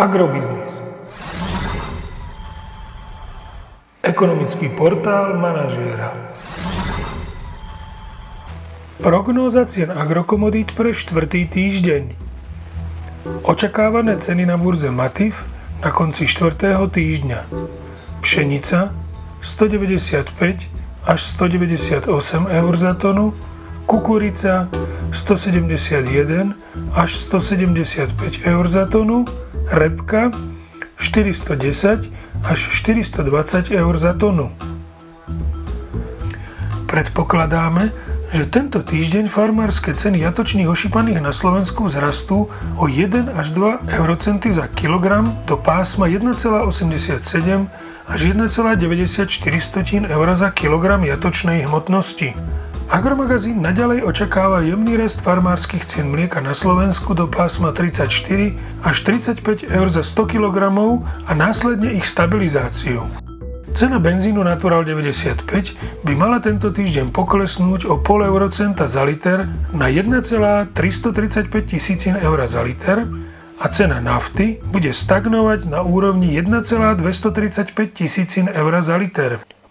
Agrobiznis. Ekonomický portál manažéra. Prognóza cien agrokomodít pre štvrtý týždeň. Očakávané ceny na burze Matif na konci štvrtého týždňa. Pšenica 195 až 198 eur za tonu, kukurica 171 až 175 eur za tonu, repka 410 až 420 eur za tonu. Predpokladáme, že tento týždeň farmárske ceny jatočných ošípaných na Slovensku vzrastú o 1 až 2 eurocenty za kilogram do pásma 1,87 až 1,94 eur za kilogram jatočnej hmotnosti. Agromagazín naďalej očakáva jemný rast farmárskych cien mlieka na Slovensku do pásma 34 až 35 eur za 100 kg a následne ich stabilizáciu. Cena benzínu Natural 95 by mala tento týždeň poklesnúť o pol eurocenta za liter na 1,335 tisícin eur za liter a cena nafty bude stagnovať na úrovni 1,235 tisícin eur za liter.